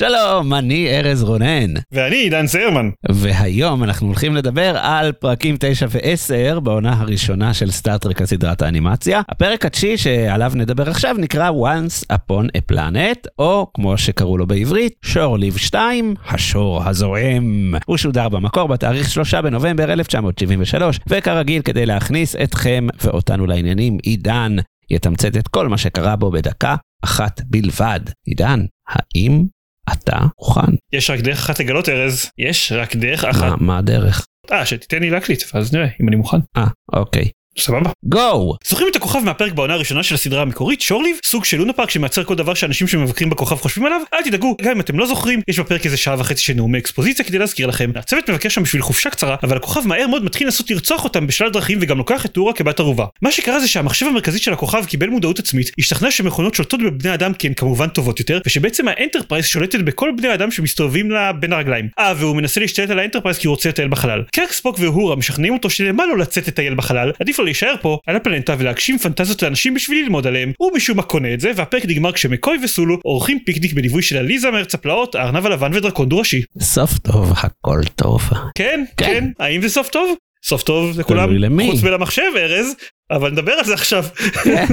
שלום, אני ארז רונן, ואני עידן זרמן. והיום אנחנו הולכים לדבר על פרקים 9 ו-10 בעונה הראשונה של סטארט-טרק הסדרת האנימציה. הפרק התשיעי שעליו נדבר עכשיו נקרא Once Upon a Planet, או כמו שקראו לו בעברית, שור ליב 2, השור הזועם. הוא שודר במקור בתאריך 3 בנובמבר 1973, וכרגיל כדי להכניס אתכם ואותנו לעניינים, עידן יתמצת את כל מה שקרה בו בדקה אחת בלבד. עידן, האם אתה מוכן. יש רק דרך אחת לגלות ארז, יש רק דרך אחת. מה, מה הדרך? אה, שתיתן לי להקליט, ואז נראה אם אני מוכן. אה, אוקיי. סבבה. Go! זוכרים את הכוכב מהפרק בעונה הראשונה של הסדרה המקורית, Shore Leave? סוג של לונה פארק שמייצר כל דבר שאנשים שמבקרים בכוכב חושבים עליו? אל תדאגו, גם אם אתם לא זוכרים, יש בפרק איזה שעה וחצי של נאומי אקספוזיציה כדי להזכיר לכם. הצוות מבקר שם בשביל חופשה קצרה, אבל הכוכב מהר מאוד מתחיל לנסות לרצוח אותם בשלל דרכים וגם לוקח את אוהורה כבת ערובה. מה שקרה זה שהמחשב המרכזי של הכוכב קיבל מודעות עצמית, השתכנע שמכונות שולטות בבני אדם כי הן כמובן טובות יותר, ושבעצם האנטרפרייז שולטת בכל בני האדם שמסתובבים לה בין הרגליים. אה, והוא מנסה להשתלט על האנטרפרייז כי הוא רוצה לטייל בחלל. קירק ספוק ואוהורה משכנעים אותו שלמה לו לצאת לטייל בחלל, עדיף לו להישאר פה, על הפלנטה ולהגשים פנטזיות לאנשים בשביל ללמוד עליהם. הוא משום מה קונה את זה, והפרק נגמר כשמקוי וסולו עורכים פיקניק בליווי של עליזה מארץ הפלאות, הארנב הלבן ודרקון דו-ראשי. סוף טוב, הכל טוב. כן, כן. כן, האם זה סוף טוב? סוף טוב לכולם. חוץ מלמחשב ארז, אבל נדבר על זה עכשיו.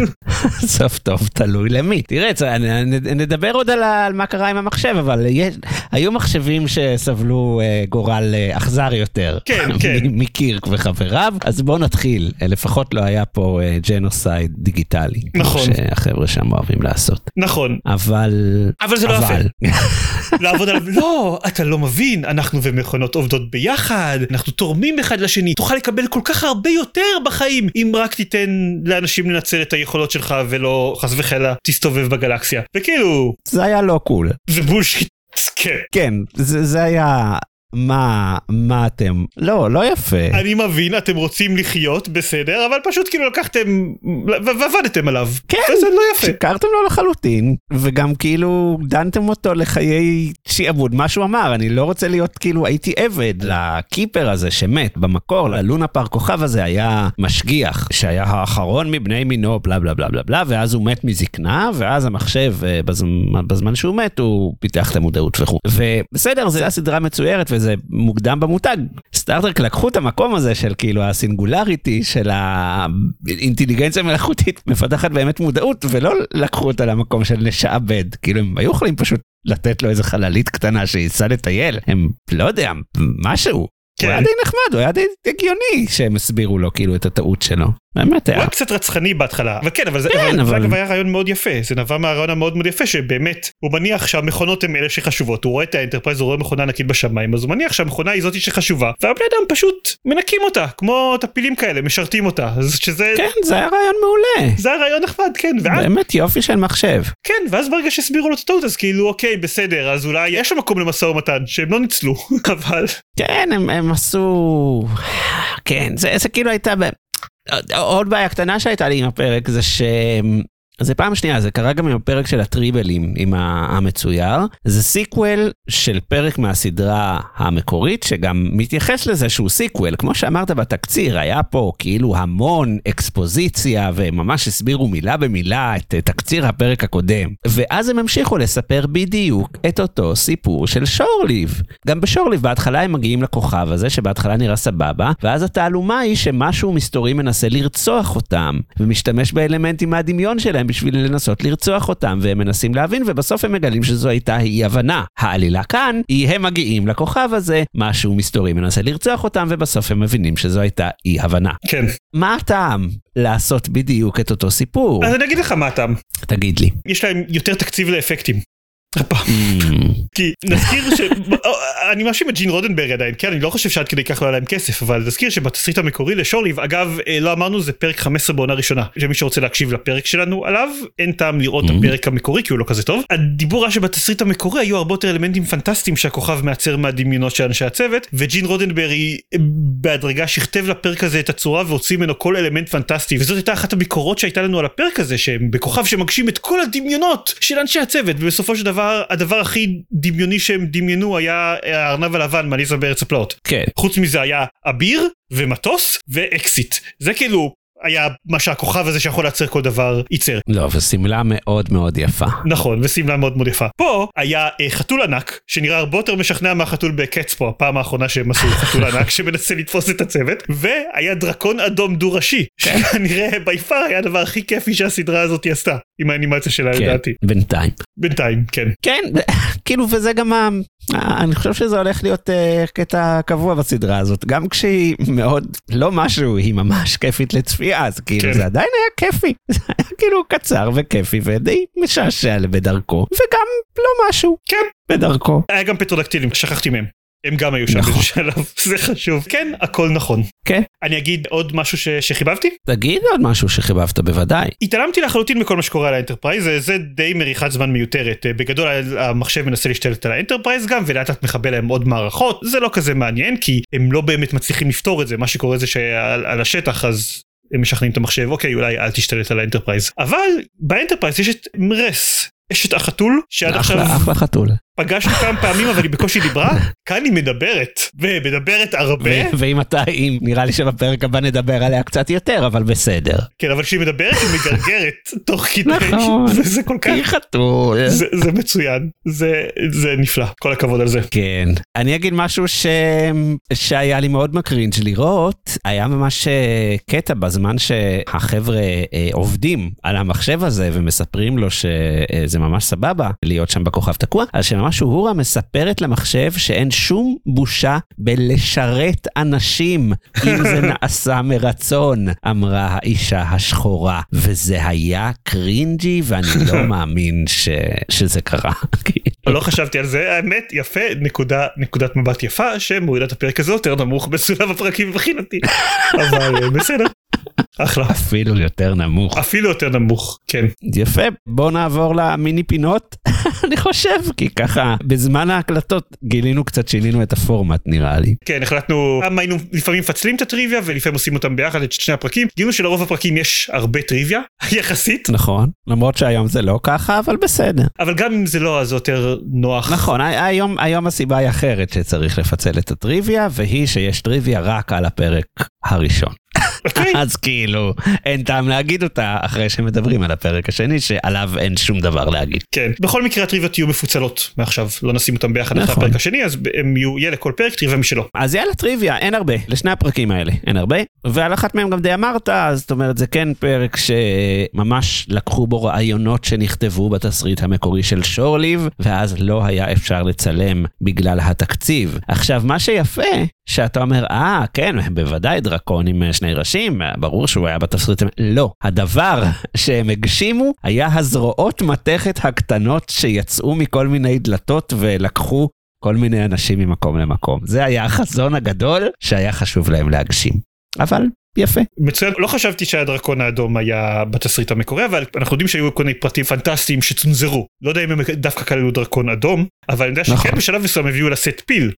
סוף טוב תלוי למי. תראה, נדבר עוד על מה קרה עם המחשב, אבל היו מחשבים שסבלו אה, גורל אה, אכזר יותר. כן, כן. מקירק וחבריו, אז בואו נתחיל. אה, לפחות לא היה פה genocide דיגיטלי. נכון. שהחבר'ה שם אוהבים לעשות. נכון, אבל... אבל זה לא אבל. לעבוד עליו, לא, אתה לא מבין, אנחנו ומכונות עובדות ביחד, אנחנו תורמים אחד לשני, תוכל לקבל כל כך הרבה יותר בחיים, אם רק תיתן לאנשים לנצל את היכולות שלך ולא חס וחלילה תסתובב בגלקסיה. וכאילו, זה היה לא cool. זה bullshit, כן. כן, זה, זה היה... מה, מה אתם... לא, לא יפה. אני מבין, אתם רוצים לחיות, בסדר, אבל פשוט כאילו לקחתם ועבדתם עליו. כן. וזה לא יפה. שיקרתם לו לחלוטין, וגם כאילו דנתם אותו לחיי שיעבוד, מה שהוא אמר, אני לא רוצה להיות כאילו, הייתי עבד לקיפר הזה שמת במקור, ללונה פארק כוכב הזה היה משגיח, שהיה האחרון מבני מינו, בלה בלה בלה בלה בלה, ואז הוא מת מזקנה, ואז המחשב, אה, בזמן, בזמן שהוא מת, הוא פיתח את המודעות וכו'. ובסדר, זו הייתה סדרה מצוירת, וזה מוקדם במותג. סטארטרק לקחו את המקום הזה של כאילו הסינגולריטי, של האינטליגנציה המלאכותית, מפתחת באמת מודעות, ולא לקחו אותה למקום של לשעבד. כאילו הם היו יכולים פשוט לתת לו איזה חללית קטנה שייסע לטייל, הם לא יודע, משהו. כן. הוא היה די נחמד, הוא היה די הגיוני שהם הסבירו לו כאילו את הטעות שלו. באמת הוא היה. היה קצת רצחני בהתחלה, אבל כן, אבל זה כן, אבל... זה אגב היה רעיון מאוד יפה, זה נבע מהרעיון המאוד מאוד יפה שבאמת, הוא מניח שהמכונות הן אלה שחשובות, הוא רואה את האנטרפרייז, הוא רואה מכונה ענקית בשמיים, אז הוא מניח שהמכונה היא זאתי שחשובה, והבני אדם פשוט מנקים אותה, כמו טפילים כאלה, משרתים אותה, אז שזה... כן, זה היה רעיון מעולה. זה היה רעיון נחמד, כן, ואז, באמת יופי של מחשב. כן, ואז ברגע שהסבירו לו את הטעות, אז כאילו, אוקיי, בסדר, אז אולי יש מקום למשא ומתן, שהם לא ניצלו, אבל... כן, הם, הם עשו... כן, זה, זה כאילו הייתה... עוד בעיה קטנה שהייתה לי עם הפרק זה ש... זה פעם שנייה, זה קרה גם עם הפרק של הטריבלים, עם המצויר. זה sequel של פרק מהסדרה המקורית, שגם מתייחס לזה שהוא sequel. כמו שאמרת בתקציר, היה פה כאילו המון אקספוזיציה, וממש הסבירו מילה במילה את תקציר הפרק הקודם. ואז הם המשיכו לספר בדיוק את אותו סיפור של שורליב. גם בשורליב בהתחלה הם מגיעים לכוכב הזה, שבהתחלה נראה סבבה, ואז התעלומה היא שמשהו מסתורי מנסה לרצוח אותם, ומשתמש באלמנטים מהדמיון שלהם בשביל לנסות לרצוח אותם, והם מנסים להבין, ובסוף הם מגלים שזו הייתה אי הבנה. העלילה כאן היא הם מגיעים לכוכב הזה, משהו מסתורי מנסה לרצוח אותם, ובסוף הם מבינים שזו הייתה אי הבנה. כן. מה הטעם לעשות בדיוק את אותו סיפור? אז אני אגיד לך מה הטעם, תגיד לי. יש להם יותר תקציב לאפקטים. Mm, כי נזכיר ש... אני מאשים את ג'ין רודנברג עדיין, כן, אני לא חושב שעד כדי כך לא היה להם כסף, אבל נזכיר שבתסריט המקורי לשורליב, אגב, אה, לא אמרנו, זה פרק 15 בעונה ראשונה. שמי שרוצה להקשיב לפרק שלנו עליו, אין טעם לראות את Mhm. הפרק המקורי, כי הוא לא כזה טוב. הדיבור היה שבתסריט המקורי היו הרבה יותר אלמנטים פנטסטיים שהכוכב מעצר מהדמיונות של אנשי הצוות, וג'ין רודנברג היא אה, בהדרגה שכתב לפרק הזה את הצורה והוציא ממנו כל אלמנט פנטסטי, וזאת הייתה אחת הביקורות שהייתה לנו על הפרק הזה, שהם בכוכב שמגשים את כל הדמיונות של אנשי הצוות, ובסופו של דבר, הדבר הכי דמיוני שהם דמיינו היה הארנב הלבן מעליזה בארץ הפלאות. כן. חוץ מזה היה אביר ומטוס ואקסיט. זה כאילו היה מה שהכוכב הזה שיכול לייצר כל דבר ייצר. לא, ושמלה מאוד מאוד יפה. נכון, ושמלה מאוד מאוד יפה. פה היה אה, חתול ענק, שנראה הרבה יותר משכנע מהחתול בקצפו, הפעם האחרונה שהם עשו חתול ענק שמנסה לתפוס את הצוות, והיה דרקון אדום דו-ראשי, שכנראה ביפר היה הדבר הכי כיפי שהסדרה הזאת עשתה, עם האנימציה שלה כן, לדעתי. בינתיים. בינתיים, כן. כן, כאילו, וזה גם. אני חושב שזה הולך להיות uh, קטע קבוע בסדרה הזאת, גם כשהיא מאוד לא משהו, היא ממש כיפית לצפייה, אז כאילו כן. זה עדיין היה כיפי, זה היה כאילו קצר וכיפי ודי משעשע בדרכו, וגם לא משהו כן. בדרכו. היה גם פטרודקטילים, שכחתי מהם. הם גם היו שם נכון. באיזשהו שלב, זה חשוב. כן, הכל נכון. כן. אני אגיד עוד משהו ש- שחיבבתי? תגיד עוד משהו שחיבבת בוודאי. התעלמתי לחלוטין מכל מה שקורה על האנטרפרייז, זה, זה די מריחת זמן מיותרת. אה, בגדול המחשב מנסה להשתלט על האנטרפרייז גם, ולאט לאט מחבל להם עוד מערכות, זה לא כזה מעניין, כי הם לא באמת מצליחים לפתור את זה, מה שקורה זה שעל על השטח אז... הם משכנעים את המחשב, אוקיי, אולי אל תשתלט על האנטרפרייז. אבל באנטרפרייז יש את מרס, יש את החתול, שעד עכשיו אחלה, אחלה חתול. פגשנו כמה פעמים אבל היא בקושי דיברה, כאן היא מדברת, ומדברת הרבה, ואם אתה, אם נראה לי שבפרק הבא נדבר עליה קצת יותר, אבל בסדר. כן אבל כשהיא מדברת היא מגרגרת תוך כדי, נכון. וזה כל כך, היא חתול. זה, זה מצוין, זה, זה נפלא, כל הכבוד על זה. כן. אני אגיד משהו. שהיה לי מאוד מקרינג' לראות, היה ממש אה, קטע בזמן שהחבר'ה אה, עובדים על המחשב הזה ומספרים לו שזה ממש סבבה להיות שם בכוכב תקוע, אז שממש אורה מספרת למחשב שאין שום בושה בלשרת אנשים אם זה נעשה מרצון, אמרה האישה השחורה, וזה היה קרינג'י ואני לא מאמין ש... שזה קרה. לא חשבתי על זה, האמת יפה, נקודה, נקודת מבט יפה שמורידה את הפרק הזה יותר נמוך בסולם הפרקים מבחינתי, אבל אה, בסדר, אחלה, אפילו יותר נמוך. אפילו יותר נמוך, כן. יפה, בוא נעבור למיני פינות, אני חושב, כי ככה בזמן ההקלטות גילינו קצת, שינינו את הפורמט נראה לי. כן, החלטנו, פעם היינו לפעמים מפצלים את הטריוויה ולפעמים עושים אותם ביחד את שני הפרקים. גילינו שלרוב הפרקים יש הרבה טריוויה, יחסית, נכון, למרות שהיום זה לא ככה, אבל בסדר. אבל גם אם זה לא אז זה יותר נוח. נכון, היום, היום הסיבה היא אחרת שצריך לפצל את הטריוויה, והיא שיש טריוויה רק על הפרק הראשון. אז כאילו, אין טעם להגיד אותה אחרי שמדברים על הפרק השני, שעליו אין שום דבר להגיד. כן. בכל מקרה הטריוויות יהיו מפוצלות מעכשיו, לא נשים אותם ביחד אחרי נכון. הפרק השני, אז הם יהיו, יהיה לכל פרק טריוויה משלו. אז יאללה טריוויה, אין הרבה, לשני הפרקים האלה, אין הרבה. ועל אחת מהם גם די אמרת, אז זאת אומרת זה כן פרק שממש לקחו בו רעיונות שנכתבו בתסריט המקורי של שורליב, ואז לא היה אפשר לצלם בגלל התקציב. עכשיו, מה שיפה, שאתה אומר, אה, כן, בוודאי דרקון עם אה, שני ראשים, אה, ברור שהוא היה בתסריט. לא, הדבר שהם הגשימו היה הזרועות מתכת הקטנות שיצאו מכל מיני דלתות ולקחו כל מיני אנשים ממקום למקום. זה היה החזון הגדול שהיה חשוב להם להגשים. אבל יפה. מצוין, לא חשבתי שהדרקון האדום היה בתסריט המקורי, אבל אנחנו יודעים שהיו כל מיני פרטים פנטסטיים שצונזרו. לא יודע אם הם דווקא כללו דרקון אדום, אבל אני יודע נכון. שכן בשלב מסוים הביאו לסט פיל,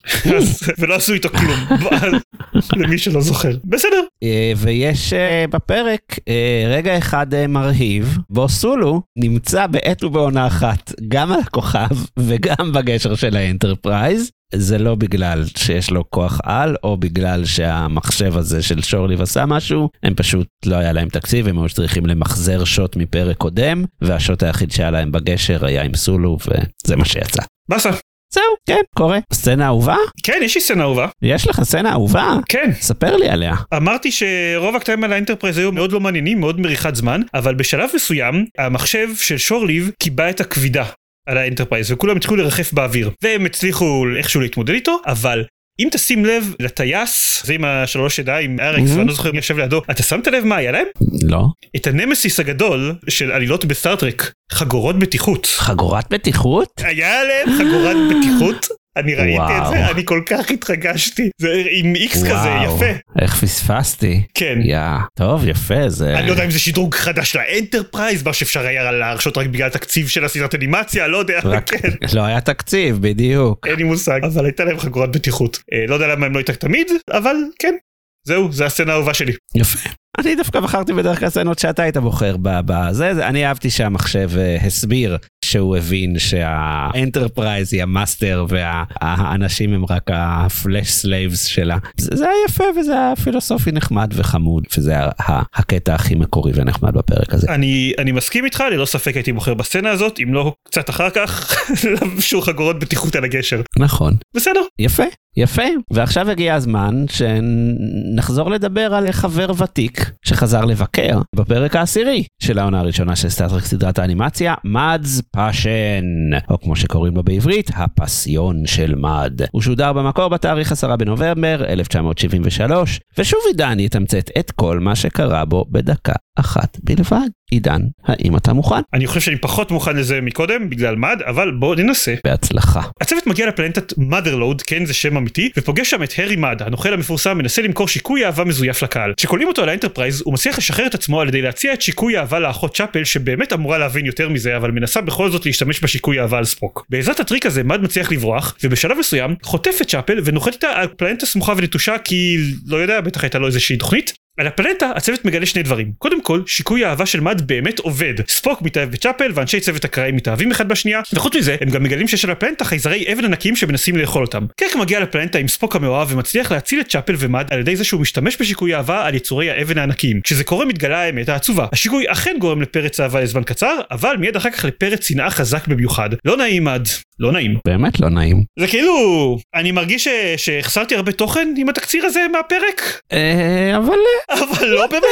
ולא עשו איתו כלום, למי שלא זוכר. בסדר, אה, ויש אה, בפרק אה, רגע אחד מרהיב, בו סולו נמצא בעת ובעונה אחת, גם על הכוכב וגם בגשר של האנטרפרייז. זה לא בגלל שיש לו כוח על, או בגלל שהמחשב הזה של שורליב עשה משהו, הם פשוט לא היה להם תקציב, הם היו צריכים למחזר שוט מפרק קודם, והשוט היחיד שהיה להם בגשר היה עם סולו, וזה מה שיצא. באסה. זהו, כן, קורה. סצנה אהובה? כן, יש לי סצנה אהובה. יש לך סצנה אהובה? כן. ספר לי עליה. אמרתי שרוב הקטעים על האנטרפרייז היו מאוד לא מעניינים, מאוד מריחת זמן, אבל בשלב מסוים המחשב של שורליב קיבע את הכבידה על האנטרפרייז וכולם התחילו לרחף באוויר והם הצליחו איכשהו להתמודד איתו אבל אם תשים לב לטייס, זה עם השלוש ידיים, Mhm. ואני לא זוכר מי יושב לידו, אתה שמת לב מה היה להם? לא. את הנמסיס הגדול של עלילות בסטארטרק, חגורות בטיחות. חגורת בטיחות? היה להם חגורת בטיחות? אני ראיתי את וואו. זה, אני כל כך התרגשתי. זה עם איקס כזה, וואו, יפה. איך פספסתי. כן. יא, טוב, יפה, זה... אני לא יודע אם זה שדרוג חדש לאנטרפרייז, מה שאפשר היה להרשות רק בגלל התקציב של הסדרת אנימציה, לא יודע, רק כן. לא היה תקציב, בדיוק. אין לי מושג, אבל הייתה להם חגורת בטיחות. אה, לא יודע למה הם לא הייתה תמיד, אבל כן. זהו, זה הסצנה האהובה שלי. יפה. אני דווקא בחרתי בדרך כלל סצנות שאתה היית בוחר בזה, זה- אני אהבתי שהמחשב אה, הסביר שהוא הבין שהאנטרפרייז היא ה master והאנשים הם רק ה flesh slaves שלה. זה זה היה יפה וזה היה פילוסופי נחמד וחמוד, וזה ה- ה- הקטע הכי מקורי ונחמד בפרק הזה. אני, אני מסכים איתך, ללא ספק הייתי בוחר בסצנה הזאת, אם לא קצת אחר כך, לבשו חגורות בטיחות על הגשר. נכון. בסדר. יפה, יפה. ועכשיו הגיע הזמן שנחזור לדבר על חבר ותיק שחזר לבקר בפרק העשירי של העונה הראשונה של סטארטרק סדרת האנימציה, Mudd's Passion, או כמו שקוראים לו בעברית, הפסיון של מאד. הוא שודר במקור בתאריך 10 בנובמבר 1973, ושוב עידן יתמצת את כל מה שקרה בו בדקה אחת בלבד. עידן, האם אתה מוכן? אני חושב שאני פחות מוכן לזה מקודם, בגלל מד, אבל בואו ננסה. בהצלחה. הצוות מגיע לפלנטת Motherlode, כן זה שם אמיתי, ופוגש שם את הארי מד, הנוכל המפורסם מנסה למכור שיקוי אהבה מזויף לקהל. כשלוקחים אותו על האנטרפרייז, הוא מצליח לשחרר את עצמו על ידי להציע את שיקוי האהבה לאחות צ'אפל, שבאמת אמורה להבין יותר מזה, אבל מנסה בכל זאת להשתמש בשיקוי האהבה על ספוק. בעזרת הטריק הזה מד מצליח לברוח, ובשלב מסוים חוטף את צ'אפל ונוחת איתה על פלנטה סמוכה ונטושה כי לא יודע, בטח הייתה לו איזושהי תוכנית. על הפלנטה הצוות מגלה שני דברים. קודם כל שיקוי האהבה של מד באמת עובד. ספוק מתאהב בצ'אפל ואנשי צוות הקראים מתאהבים אחד בשנייה וחוץ מזה הם גם מגלים שיש על הפלנטה חייזרי אבן ענקיים שמנסים לאכול אותם. קרק מגיע לפלנטה עם ספוק המאוהב ומצליח להציל את צ'אפל ומד על ידי זה שהוא משתמש בשיקוי אהבה על יצורי האבן הענקיים. כשזה קורה מתגלה האמת העצובה. השיקוי אכן גורם לפרץ אהבה לזמן קצר אבל מיד אחר כך לפרץ שנאה חזק במיוחד. לא נעים מד לא נעים באמת לא נעים. זה כאילו אני מרגיש שהחסרתי הרבה תוכן עם התקציר הזה מהפרק אה, אבל אבל לא באמת,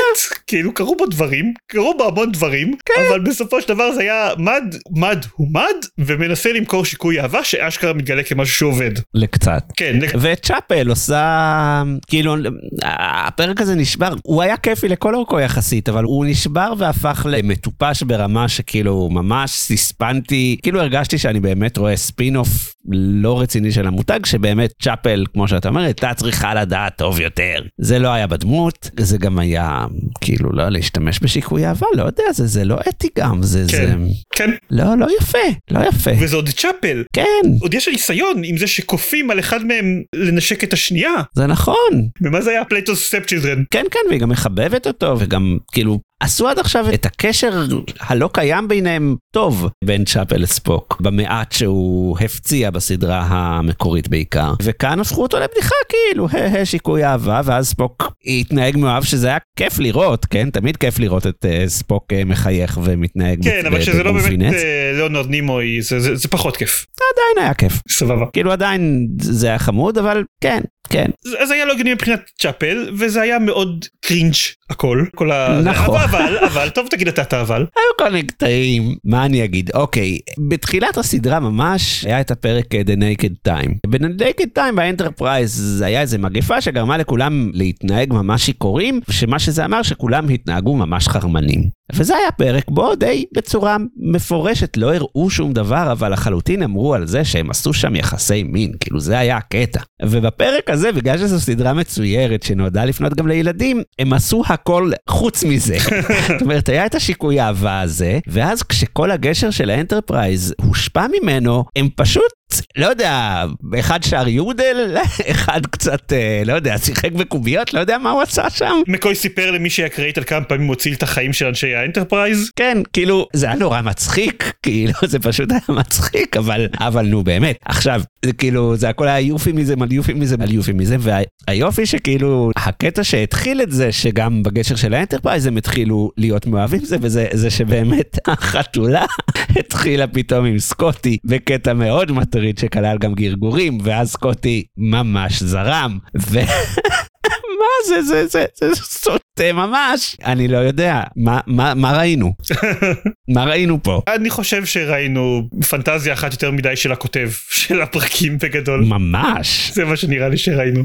כאילו קרו בו דברים, קרו בו המון דברים, אבל בסופו של דבר זה היה מד, מד הוא מד, ומנסה למכור שיקוי אהבה שאשכרה מתגלה כמשהו שעובד. לקצת. כן, וצ'אפל עושה כאילו הפרק הזה נשבר הוא היה כיפי לכל אורכו יחסית אבל הוא נשבר והפך למטופש ברמה שכאילו ממש סיספנתי כאילו הרגשתי שאני באמת רואה ספין אוף לא רציני של המותג שבאמת צ'אפל כמו שאתה אומר הייתה צריכה לדעת טוב יותר. זה לא היה בדמות זה גם היה כאילו לא להשתמש בשיקוי אהבה לא יודע זה זה לא אתי גם זה זה כן, כן, לא לא יפה לא יפה. וזה עוד צ'אפל, כן. עוד יש ניסיון עם זה שכופים על אחד מהם לנשק את השנייה, זה נכון. ומה זה היה Plato's Stepchildren? כן כן והיא גם מחבבת אותו וגם כאילו עשו עד עכשיו את הקשר הלא קיים ביניהם טוב. בין צ'אפל לספוק במעט שהוא הפציע בסדרה המקורית בעיקר. וכאן הפכו אותו לבדיחה כאילו "הא, הא, שיקוי אהבה ואז ספוק התנהג מאוהב שזה היה כיף לראות כן? תמיד כיף לראות את אה, ספוק אה, מחייך ומתנהג כן, אבל שזה לא באמת. אה, ליאונרד נימוי, זה- זה זה פחות כיף, עדיין היה כיף. סבבה. כאילו עדיין זה היה חמוד אבל כן כן אז היה לא הגיוני מבחינת צ'אפל וזה היה מאוד cringe הכל כל ה... נכון. אבל אבל טוב תגיד אתה את האבל היו כל מיני קטעים, מה אני אגיד? אוקיי, בתחילת הסדרה ממש היה את הפרק אה, The Naked Time. ב-Naked Time באנטרפרייז זה היה איזה מגפה שגרמה לכולם להתנהג ממש שיכורים, שמה שזה אמר שכולם התנהגו ממש חרמנים. וזה היה פרק בו די בצורה מפורשת לא הראו שום דבר אבל לחלוטין אמרו על זה שהם עשו שם יחסי מין כאילו זה היה הקטע. ובפרק הזה בגלל שזו סדרה מצוירת שנועדה לפנות גם לילדים הם עשו הכל חוץ מזה. זאת אומרת היה את השיקוי האהבה הזה ואז כשכל הגשר של האנטרפרייז הושפע ממנו הם פשוט לא יודע אחד שר יודל אחד קצת אה, לא יודע שיחק בקוביות לא יודע מה הוא עשה שם. מקוי סיפר למישהי אקראית על כמה פעמים הוא הציל את החיים של אנשי האנטרפרייז. כן, כאילו, זה היה נורא מצחיק, כאילו, זה פשוט היה מצחיק, אבל, אבל נו באמת, עכשיו, זה כאילו, זה הכל היה יופי מזה, על יופי מזה, על יופי מזה, והיופי שכאילו, הקטע שהתחיל את זה, שגם בגשר של האנטרפרייז הם התחילו להיות מאוהבים זה, וזה זה שבאמת החתולה התחילה פתאום עם סקוטי בקטע מאוד מטריד שכלל גם גרגורים, ואז סקוטי ממש זרם, ו... זה, זה, זה, זה סוט אה, ממש, אני לא יודע, מה- מה מה ראינו? מה ראינו פה? אני חושב שראינו פנטזיה אחת יותר מדי של הכותב של הפרקים בגדול. ממש. זה מה שנראה לי שראינו.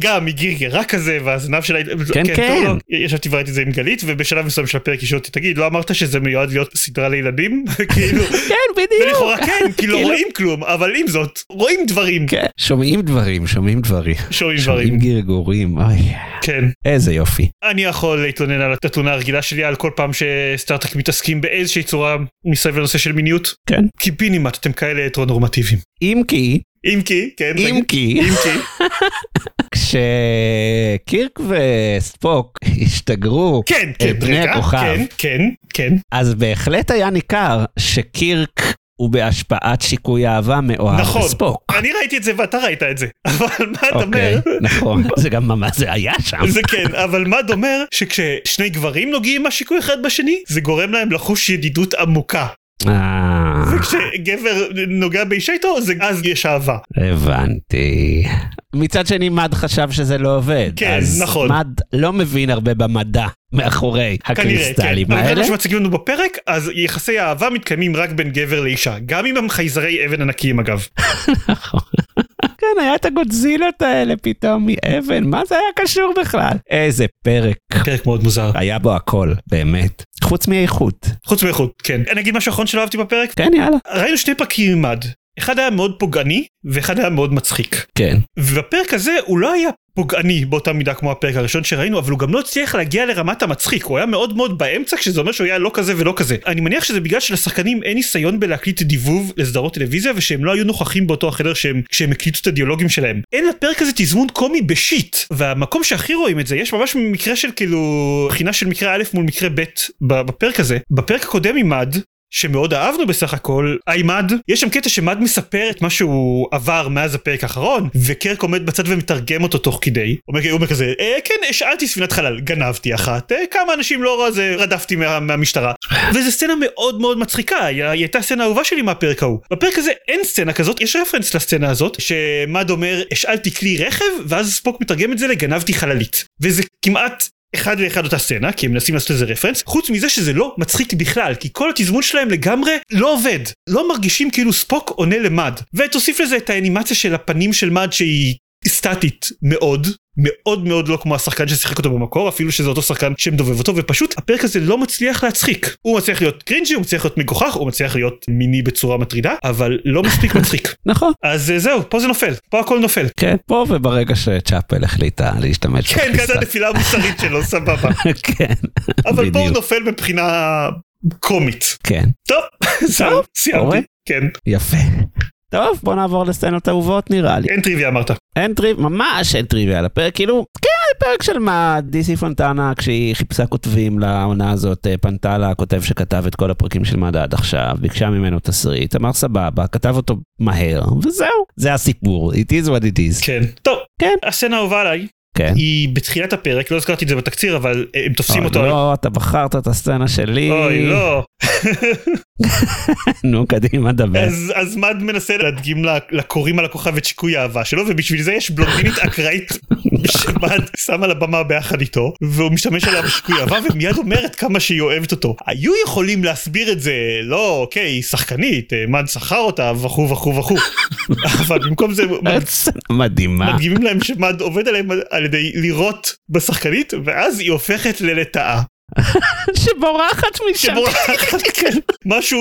גם היא גרגרה כזה והזנב שלה... כן, טוב, כן. לא, ישבתי וראיתי את זה עם גלית ובשלב מסוים של הפרק היא שואלת תגיד לא אמרת שזה מיועד להיות סדרה לילדים? כאילו כן, בדיוק. ולכאורה כן כי לא כאילו- רואים כלום אבל עם זאת רואים דברים כן, שומעים דברים, שומעים דברים. שומעים שומעים דברים גרגורים, אוי, כן איזה יופי. אני יכול להתלונן על התלונה הרגילה שלי על כל פעם שסטארט-טק מתעסקים באיזושהי צורה מסביב לנושא של מיניות כן. קיבינימט אתם כאלה הטרונורמטיביים. אם כי, אם כי כן אם תגיד. כי, אם כי כשקירק וספוק השתגרו, כן כן בני רגע, הכוכב. כן כן כן אז בהחלט היה ניכר שקירק הוא בהשפעת שיקוי אהבה מאוהב נכון. בספוק. אני ראיתי את זה ואתה ראית את זה אבל מה אתה אוקיי, אומר נכון, זה גם ממש, זה היה שם. זה כן אבל מד אומר שכששני גברים נוגעים מהשיקוי אחד בשני זה גורם להם לחוש ידידות עמוקה אה, וכשגבר נוגע באישה איתו זה אז יש אהבה הבנתי. מצד שני מד חשב שזה לא עובד. כן, אז נכון. מד לא מבין הרבה במדע מאחורי כנראה כן הקריסטלים אבל זה האלה. מה שמציגים לנו בפרק אז יחסי האהבה מתקיימים רק בין גבר לאישה גם אם הם חייזרי אבן ענקיים אגב נכון. כן, היה את הגודזילות האלה פתאום מאבן, מה זה היה קשור בכלל? איזה פרק. פרק מאוד מוזר היה בו הכל, באמת. חוץ מאיכות. חוץ מאיכות כן אני אגיד משהו אחרון שלא אהבתי בפרק כן, יאללה. ראינו שני פרקים עם מד אחד היה מאוד פוגעני ואחד היה מאוד מצחיק כן. ובפרק הזה הוא לא היה פוגעני באותה מידה כמו הפרק הראשון שראינו אבל הוא גם לא הצליח להגיע לרמת המצחיק. הוא היה מאוד מאוד באמצע כשזה אומר שהוא היה לא כזה ולא כזה. אני מניח שזה בגלל שלשחקנים אין ניסיון בלהקליט דיבוב לסדרות טלוויזיה ושהם לא היו נוכחים באותו החדר שהם כשהם הקליטו את הדיאלוגים שלהם. אין לפרק הזה תזמון קומי בשיט. והמקום שהכי רואים את זה יש ממש מקרה של כאילו בחינה של מקרה א' מול מקרה ב' בפרק הזה. בפרק הקודם עם מד שמאוד אהבנו בסך הכל, איימד, יש שם קטע שמד מספר את מה שהוא עבר מאז הפרק האחרון, וקרק עומד בצד ומתרגם אותו תוך כדי. הוא אומר, כזה, אה, כן, השאלתי ספינת חלל, גנבתי אחת, אה, כמה אנשים לא רע, רדפתי מה, מהמשטרה. וזו סצנה מאוד מאוד מצחיקה, היא הייתה סצנה אהובה שלי מהפרק ההוא. בפרק הזה אין סצנה כזאת, יש רפרנס לסצנה הזאת, שמד אומר, השאלתי כלי רכב, ואז ספוק מתרגם את זה לגנבתי חללית. וזה כמעט אחד לאחד אותה סצנה כי הם מנסים לעשות איזה רפרנס חוץ מזה שזה לא מצחיק בכלל כי כל התזמון שלהם לגמרי לא עובד. לא מרגישים כאילו ספוק עונה למד. ותוסיף לזה את האנימציה של הפנים של מד שהיא סטטית מאוד מאוד מאוד לא כמו השחקן ששיחק אותו במקור אפילו שזה אותו שחקן שמדובב אותו ופשוט הפרק הזה לא מצליח להצחיק הוא מצליח להיות קרינג'י הוא מצליח להיות מגוחך הוא מצליח להיות מיני בצורה מטרידה אבל לא מספיק מצחיק נכון. אז אה, זהו פה זה נופל פה הכל נופל כן, פה וברגע שצ'אפל החליטה להשתמש כן. גם הנפילה המוסרית שלו סבבה כן, אבל פה הוא. נופל מבחינה קומית. כן, טוב, זהו. סיימתי. כן, יפה. טוב, בוא נעבור לסצנות אהובות נראה לי. אין טריוויה אמרת. אין טריוויה, ממש אין טריוויה על הפרק, כאילו, כן, פרק של מה, דיסי פונטנה, כשהיא חיפשה כותבים לעונה הזאת, אה, פנתה לכותב שכתב את כל הפרקים של מדע עד עכשיו, ביקשה ממנו תסריט, אמר סבבה, כתב אותו מהר, וזהו, זה הסיפור, it is what it is. כן. טוב, כן. הסצנה האהובה עליי כן. היא בתחילת הפרק, לא הזכרתי את זה בתקציר, אבל אה, הם תופסים אוי, אותו. לא, אתה בחרת את הסצנה שלי. אוי, לא. נו, קדימה, דבר. אז אז מד מנסה להדגים לה- לקוראים על הכוכב את שיקוי האהבה שלו, ובשביל זה יש בלונדינית אקראית שמד שם על הבמה ביחד איתו, והוא משתמש עליה בשיקוי אהבה, ומיד אומרת כמה שהיא אוהבת אותו. היו יכולים להסביר את זה, לא, אוקיי, היא שחקנית, אה, מד שכר אותה, וכו' וכו' וכו', אבל במקום זה מדהימה. מדגימים להם שמד עובד עליהם על ידי לירות בשחקנית, ואז היא הופכת ללטאה. שבורחת משם. שבורחת, כן. משהו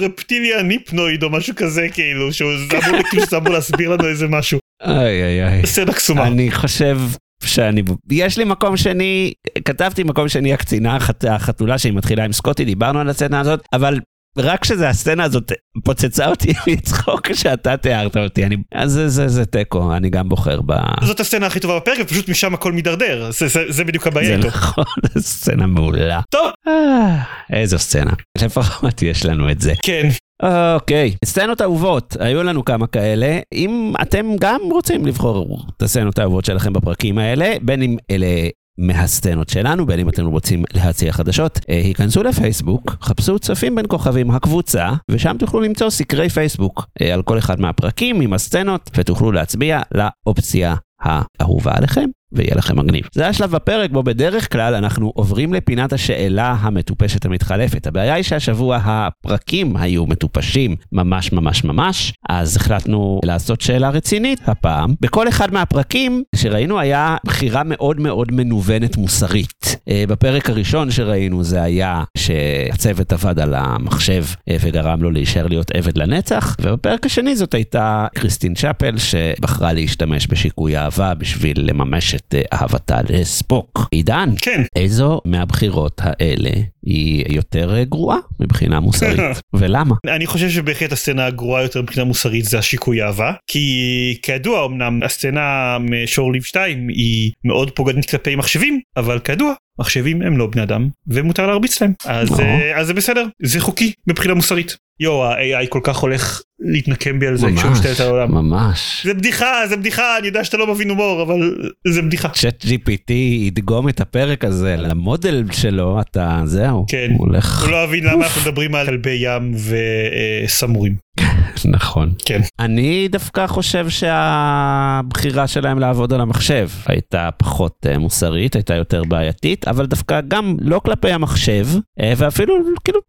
רפטיליה ניפנואיד או משהו כזה כאילו שהוא כאילו אמור להסביר לנו איזה משהו איי איי איי. סצנה קסומה אני חושב שאני, יש לי מקום שני, כתבתי מקום שני הקצינה החת- החתולה שהיא מתחילה עם סקוטי, דיברנו על הסצנה הזאת, אבל רק שזה הסצנה הזאת פוצצה אותי מצחוק שאתה תיארת אותי, אני, אז זה, זה, זה תיקו, אני גם בוחר ב... זאת הסצנה הכי טובה בפרק ופשוט משם הכל מידרדר זה- זה זה בדיוק הבעיה זה איתו. נכון, זו סצנה מעולה. טוב אה, איזו סצנה. לפחות יש לנו את זה. כן אוקיי, סצנות אהובות, היו לנו כמה כאלה. אם אתם גם רוצים לבחור את הסצנות האהובות שלכם בפרקים האלה, בין אם אלה מהסצנות שלנו, בין אם אתם רוצים להציע חדשות, אה, היכנסו לפייסבוק, חפשו צופים בין כוכבים הקבוצה, ושם תוכלו למצוא סקרי פייסבוק אה, על כל אחד מהפרקים עם הסצנות, ותוכלו להצביע לאופציה האהובה עליכם. ויהיה לכם מגניב. זה השלב בפרק בו בדרך כלל אנחנו עוברים לפינת השאלה המטופשת המתחלפת. הבעיה היא שהשבוע הפרקים היו מטופשים ממש ממש ממש, אז החלטנו לעשות שאלה רצינית הפעם. בכל אחד מהפרקים שראינו היה בחירה מאוד מאוד מנוונת מוסרית. אה, בפרק הראשון שראינו זה היה שהצוות עבד על המחשב אה, וגרם לו להישאר להיות עבד לנצח, ובפרק השני זאת הייתה קריסטין צ'אפל שבחרה להשתמש בשיקוי אהבה בשביל לממש את אה, אהבתה לספוק. עידן, כן. איזו מהבחירות האלה היא יותר אה, גרועה מבחינה מוסרית, ולמה? אני חושב שבהחלט הסצנה הגרועה יותר מבחינה מוסרית זה השיקוי אהבה כי כידוע אמנם הסצנה משור ליב 2 היא מאוד פוגענית כלפי מחשבים אבל כידוע מחשבים הם לא בני אדם ומותר להרביץ להם אז. אה, אז זה בסדר זה חוקי מבחינה מוסרית. יואו ה-AI כל כך הולך להתנקם בי על זה כשהוא משתלט על העולם. ממש. זה בדיחה זה בדיחה אני יודע שאתה לא מבין הומור אבל זה בדיחה. צ'אט GPT ידגום את הפרק הזה למודל שלו, אתה, זהו, כן. הוא הולך, הוא לא הבין למה אנחנו מדברים על כלבי ים וסמורים. נכון. כן. אני דווקא חושב שהבחירה שלהם לעבוד על המחשב הייתה פחות אה, מוסרית, הייתה יותר בעייתית, אבל דווקא גם לא כלפי המחשב, אה, ואפילו כאילו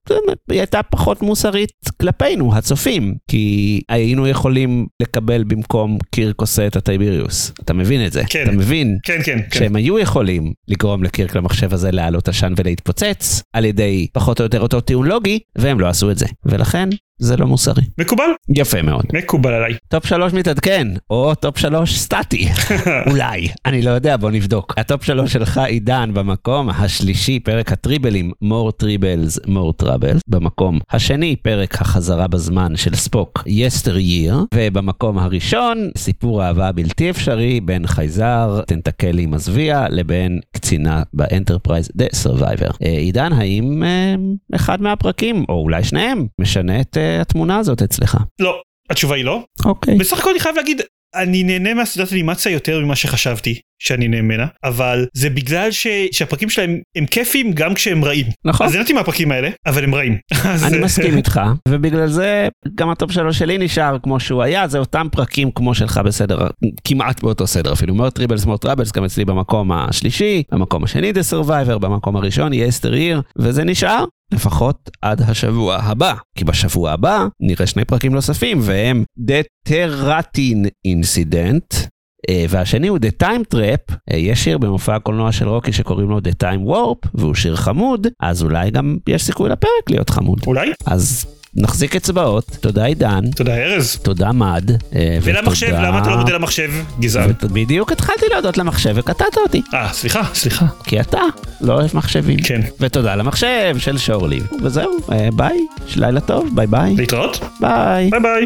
היא הייתה פחות מוסרית כלפינו, הצופים, כי היינו יכולים לקבל במקום קירק עושה את הטייביריוס. אתה מבין את זה? כן. אתה מבין? כן כן כן. שהם היו יכולים לגרום לקירק למחשב הזה לעלות עשן ולהתפוצץ על ידי פחות או יותר אותו טיעון לוגי, והם לא עשו את זה. ולכן זה לא מוסרי. מקובל יפה מאוד. מקובל עליי. טופ שלוש מתעדכן, או טופ שלוש סטטי. אולי, אני לא יודע, בוא נבדוק. הטופ שלוש שלך עידן במקום השלישי, פרק הטריבלים, more tribbles, more troubles. במקום השני, פרק החזרה בזמן של ספוק, Yesteryear. ובמקום הראשון, סיפור אהבה בלתי אפשרי בין חייזר, טנטקלי מזוויע, לבין קצינה באנטרפרייז, The Survivor. אה, עידן, האם אה, אחד מהפרקים, או אולי שניהם, משנה את אה, התמונה הזאת אצלך? לא התשובה היא לא. אוקיי. בסך הכל אני חייב להגיד אני נהנה מהסדרת אנימציה יותר ממה שחשבתי שאני נהנה אבל זה בגלל ש... שהפרקים שלהם הם כיפים גם כשהם רעים. נכון. אז נהניתי מהפרקים האלה אבל הם רעים. אני מסכים איתך, ובגלל זה גם הטופ שלוש שלי נשאר כמו שהוא היה, זה אותם פרקים כמו שלך בסדר, כמעט באותו סדר אפילו, More Tribbles More Troubles, גם אצלי במקום השלישי, במקום השני The Survivor, במקום הראשון Yesteryear, וזה נשאר לפחות עד השבוע הבא, כי בשבוע הבא נראה שני פרקים נוספים, והם The Terratin Incident. אה, והשני הוא The Time Trap, אה, יש שיר במופע הקולנוע של רוקי שקוראים לו The Time Warp, והוא שיר חמוד, אז אולי גם יש סיכוי לפרק להיות חמוד. אולי אז נחזיק אצבעות, תודה עידן, תודה ארז. תודה מד, אה, ולמחשב ותודה- למה אתה לא מודה למחשב גזען. ות- בדיוק התחלתי להודות למחשב וקטעת אותי, אה סליחה סליחה. כי אתה לא אוהב מחשבים. כן. ותודה למחשב של שורלי. וזהו, ביי, לילה טוב, ביי ביי, להתראות. ביי. ביי ביי.